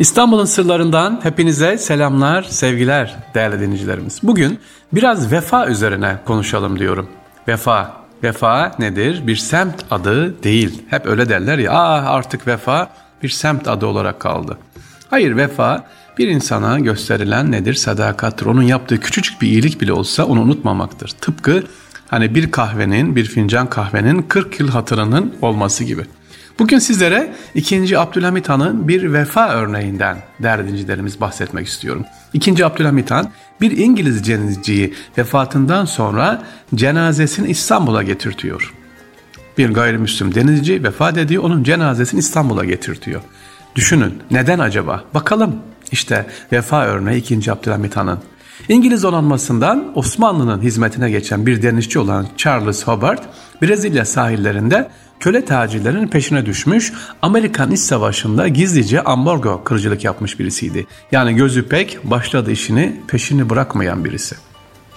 İstanbul'un sırlarından hepinize selamlar, sevgiler değerli dinleyicilerimiz. Bugün biraz vefa üzerine konuşalım diyorum. Vefa, vefa nedir? Bir semt adı değil. Hep öyle derler ya, Aa, artık vefa bir semt adı olarak kaldı. Hayır vefa bir insana gösterilen nedir? Sadakattır. Onun yaptığı küçücük bir iyilik bile olsa onu unutmamaktır. Tıpkı hani bir kahvenin, bir fincan kahvenin 40 yıl hatırının olması gibi. Bugün sizlere 2. Abdülhamit Han'ın bir vefa örneğinden değerli dinleyicilerimiz bahsetmek istiyorum. 2. Abdülhamit Han bir İngiliz denizciyi vefatından sonra cenazesini İstanbul'a getirtiyor. Bir gayrimüslim denizci vefat ediyor, onun cenazesini İstanbul'a getirtiyor. Düşünün neden acaba? Bakalım işte vefa örneği 2. Abdülhamit Han'ın. İngiliz donanmasından Osmanlı'nın hizmetine geçen bir denizci olan Charles Hobart, Brezilya sahillerinde köle tacirlerinin peşine düşmüş, Amerikan İç Savaşı'nda gizlice ambargo kırıcılık yapmış birisiydi. Yani gözü pek başladı işini peşini bırakmayan birisi.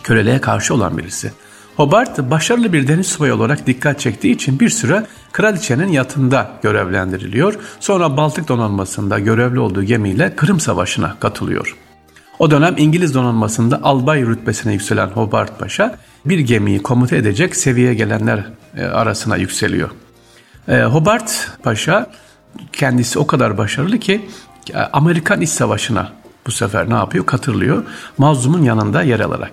Köleliğe karşı olan birisi. Hobart başarılı bir deniz subayı olarak dikkat çektiği için bir süre kraliçenin yatında görevlendiriliyor. Sonra Baltık donanmasında görevli olduğu gemiyle Kırım Savaşı'na katılıyor. O dönem İngiliz donanmasında albay rütbesine yükselen Hobart Paşa bir gemiyi komuta edecek seviyeye gelenler e, arasına yükseliyor. E, Hobart Paşa kendisi o kadar başarılı ki e, Amerikan İç Savaşı'na bu sefer ne yapıyor? Katılıyor. Mazlum'un yanında yer alarak.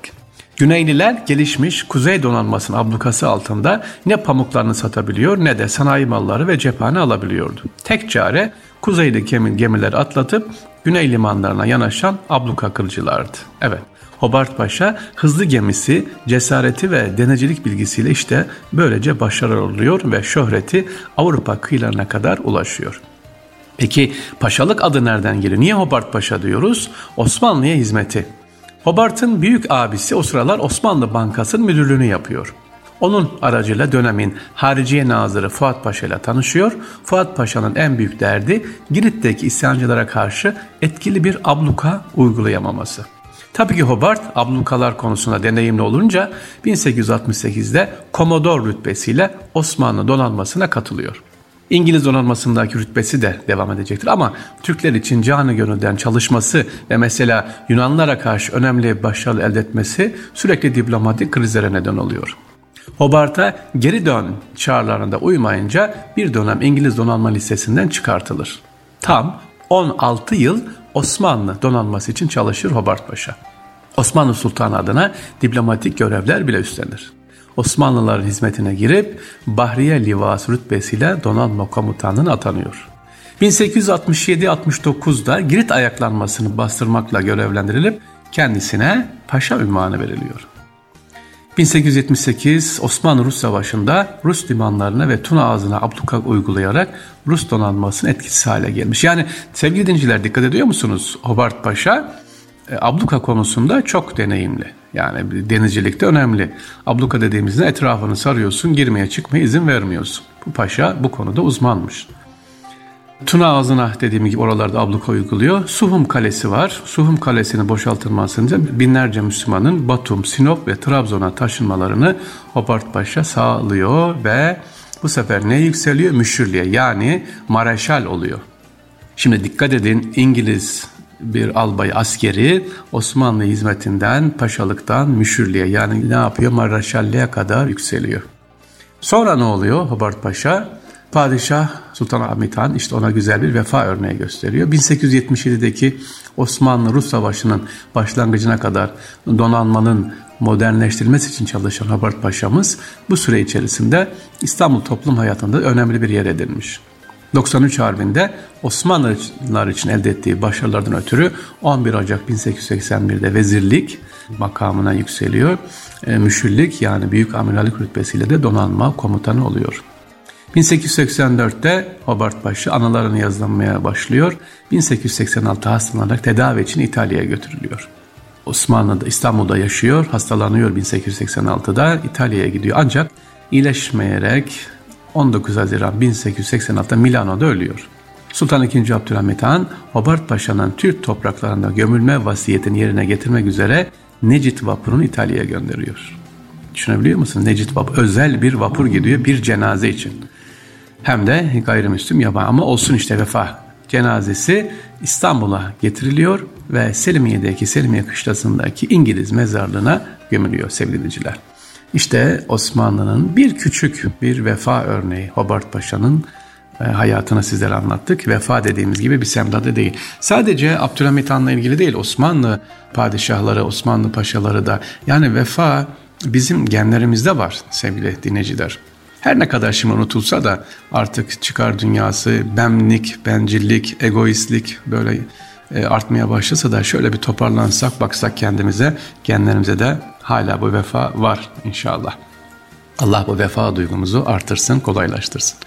Güneyliler gelişmiş kuzey donanmasının ablukası altında ne pamuklarını satabiliyor ne de sanayi malları ve cephane alabiliyordu. Tek çare kuzeyli gemileri atlatıp güney limanlarına yanaşan abluka kılıcılardı. Evet Hobart Paşa hızlı gemisi, cesareti ve denecilik bilgisiyle işte böylece başarılı oluyor ve şöhreti Avrupa kıyılarına kadar ulaşıyor. Peki paşalık adı nereden geliyor? Niye Hobart Paşa diyoruz? Osmanlı'ya hizmeti. Hobart'ın büyük abisi o sıralar Osmanlı Bankası'nın müdürlüğünü yapıyor. Onun aracıyla dönemin Hariciye Nazırı Fuat Paşa ile tanışıyor. Fuat Paşa'nın en büyük derdi Girit'teki isyancılara karşı etkili bir abluka uygulayamaması. Tabii ki Hobart ablukalar konusunda deneyimli olunca 1868'de Komodor rütbesiyle Osmanlı donanmasına katılıyor. İngiliz donanmasındaki rütbesi de devam edecektir ama Türkler için canı gönülden çalışması ve mesela Yunanlara karşı önemli başarı elde etmesi sürekli diplomatik krizlere neden oluyor. Hobart'a geri dön çağrılarında uymayınca bir dönem İngiliz donanma lisesinden çıkartılır. Tam 16 yıl Osmanlı donanması için çalışır Hobart Paşa. Osmanlı Sultanı adına diplomatik görevler bile üstlenir. Osmanlıların hizmetine girip Bahriye Livası rütbesiyle donanma komutanlığına atanıyor. 1867-69'da Girit ayaklanmasını bastırmakla görevlendirilip kendisine paşa ünvanı veriliyor. 1878 Osmanlı-Rus Savaşı'nda Rus limanlarına ve Tuna ağzına abluka uygulayarak Rus donanmasını etkisiz hale gelmiş. Yani sevgili dinciler dikkat ediyor musunuz? Hobart Paşa e, abluka konusunda çok deneyimli. Yani denizcilikte önemli. Abluka dediğimizde etrafını sarıyorsun, girmeye çıkmaya izin vermiyorsun. Bu paşa bu konuda uzmanmış. Tuna ağzına dediğim gibi oralarda abluka uyguluyor. Suhum Kalesi var. Suhum Kalesi'nin boşaltılmasında binlerce Müslümanın Batum, Sinop ve Trabzon'a taşınmalarını Hobart Paşa sağlıyor ve bu sefer ne yükseliyor? Müşürlüğe yani mareşal oluyor. Şimdi dikkat edin İngiliz bir albay askeri Osmanlı hizmetinden, paşalıktan müşürlüğe yani ne yapıyor? Mareşalliğe kadar yükseliyor. Sonra ne oluyor Hobart Paşa? Padişah Sultan Ahmet Han işte ona güzel bir vefa örneği gösteriyor. 1877'deki Osmanlı-Rus Savaşı'nın başlangıcına kadar donanmanın modernleştirilmesi için çalışan Hobart Paşa'mız bu süre içerisinde İstanbul toplum hayatında önemli bir yer edinmiş. 93 Harbi'nde Osmanlılar için elde ettiği başarılardan ötürü 11 Ocak 1881'de vezirlik makamına yükseliyor. E, müşüllik yani büyük amiralik rütbesiyle de donanma komutanı oluyor. 1884'te Hobart Paşa anılarını yazılmaya başlıyor. 1886 hastalanarak tedavi için İtalya'ya götürülüyor. Osmanlı'da İstanbul'da yaşıyor, hastalanıyor 1886'da İtalya'ya gidiyor. Ancak iyileşmeyerek 19 Haziran 1886'da Milano'da ölüyor. Sultan II. Abdülhamit Han, Hobart Paşa'nın Türk topraklarında gömülme vasiyetini yerine getirmek üzere Necit vapurunu İtalya'ya gönderiyor. Düşünebiliyor musun? Necit vapur, özel bir vapur gidiyor bir cenaze için. Hem de gayrimüslim yaban ama olsun işte vefa cenazesi İstanbul'a getiriliyor ve Selimiye'deki Selimiye kışlasındaki İngiliz mezarlığına gömülüyor sevgili dinleyiciler. İşte Osmanlı'nın bir küçük bir vefa örneği Hobart Paşa'nın e, hayatını sizlere anlattık. Vefa dediğimiz gibi bir semdadı değil. Sadece Abdülhamit Han'la ilgili değil Osmanlı padişahları, Osmanlı paşaları da yani vefa bizim genlerimizde var sevgili dinleyiciler. Her ne kadar şimdi unutulsa da artık çıkar dünyası, benlik, bencillik, egoistlik böyle e, artmaya başlasa da şöyle bir toparlansak baksak kendimize, genlerimize de hala bu vefa var inşallah. Allah bu vefa duygumuzu artırsın, kolaylaştırsın.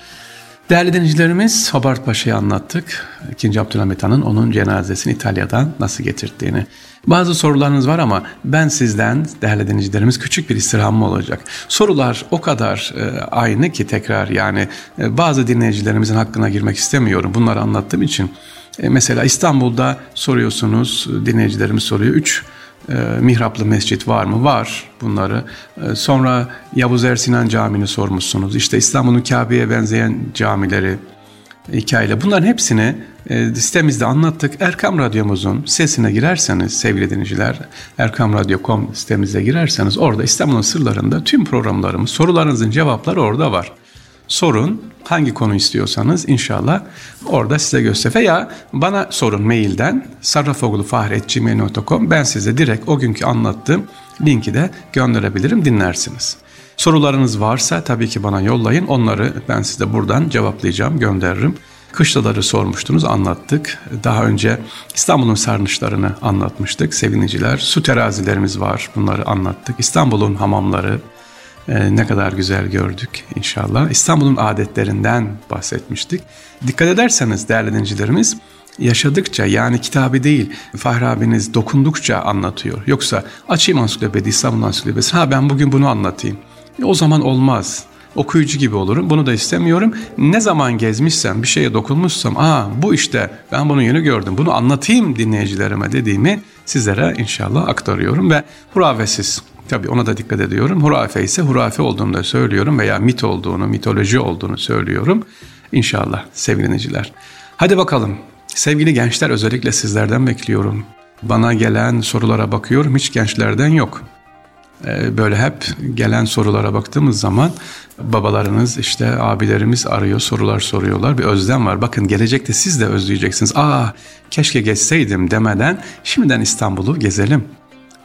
Değerli dinleyicilerimiz Hobart Paşa'yı anlattık. İkinci Abdülhamit Han'ın onun cenazesini İtalya'dan nasıl getirdiğini. Bazı sorularınız var ama ben sizden değerli dinleyicilerimiz küçük bir istirhamım olacak. Sorular o kadar e, aynı ki tekrar yani e, bazı dinleyicilerimizin hakkına girmek istemiyorum. Bunları anlattığım için. E, mesela İstanbul'da soruyorsunuz, dinleyicilerimiz soruyor. Üç e, mihraplı mescit var mı? Var bunları. E, sonra Yavuz Ersinan Camii'ni sormuşsunuz. İşte İstanbul'un Kabe'ye benzeyen camileri hikayeyle. Bunların hepsini e, sitemizde anlattık. Erkam Radyomuzun sesine girerseniz sevgili dinleyiciler, erkamradyo.com sitemize girerseniz orada İstanbul'un sırlarında tüm programlarımız, sorularınızın cevapları orada var sorun. Hangi konu istiyorsanız inşallah orada size göster. Veya bana sorun mailden sarrafoglufahretgmail.com ben size direkt o günkü anlattığım linki de gönderebilirim dinlersiniz. Sorularınız varsa tabii ki bana yollayın. Onları ben size buradan cevaplayacağım, gönderirim. Kışlaları sormuştunuz, anlattık. Daha önce İstanbul'un sarnıçlarını anlatmıştık seviniciler. Su terazilerimiz var, bunları anlattık. İstanbul'un hamamları, e, ne kadar güzel gördük inşallah. İstanbul'un adetlerinden bahsetmiştik. Dikkat ederseniz değerli dinleyicilerimiz yaşadıkça yani kitabı değil Fahri abiniz dokundukça anlatıyor. Yoksa açayım ansiklopedi İstanbul ansiklopedisi ha ben bugün bunu anlatayım. E, o zaman olmaz okuyucu gibi olurum. Bunu da istemiyorum. Ne zaman gezmişsem, bir şeye dokunmuşsam, aa bu işte ben bunu yeni gördüm. Bunu anlatayım dinleyicilerime dediğimi sizlere inşallah aktarıyorum ve hurafesiz Tabii ona da dikkat ediyorum. Hurafe ise hurafe olduğunu da söylüyorum veya mit olduğunu, mitoloji olduğunu söylüyorum. İnşallah sevgili Hadi bakalım. Sevgili gençler özellikle sizlerden bekliyorum. Bana gelen sorulara bakıyorum hiç gençlerden yok. Ee, böyle hep gelen sorulara baktığımız zaman babalarınız işte abilerimiz arıyor sorular soruyorlar bir özlem var. Bakın gelecekte siz de özleyeceksiniz. Aa keşke geçseydim demeden şimdiden İstanbul'u gezelim.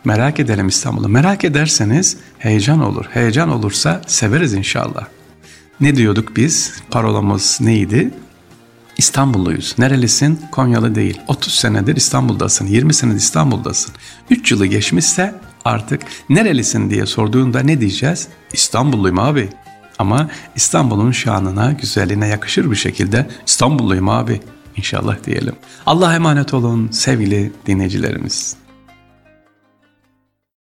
Merak edelim İstanbul'u. Merak ederseniz heyecan olur. Heyecan olursa severiz inşallah. Ne diyorduk biz? Parolamız neydi? İstanbulluyuz. Nerelisin? Konyalı değil. 30 senedir İstanbul'dasın. 20 senedir İstanbul'dasın. 3 yılı geçmişse artık nerelisin diye sorduğunda ne diyeceğiz? İstanbulluyum abi. Ama İstanbul'un şanına, güzelliğine yakışır bir şekilde İstanbulluyum abi. İnşallah diyelim. Allah'a emanet olun sevgili dinleyicilerimiz.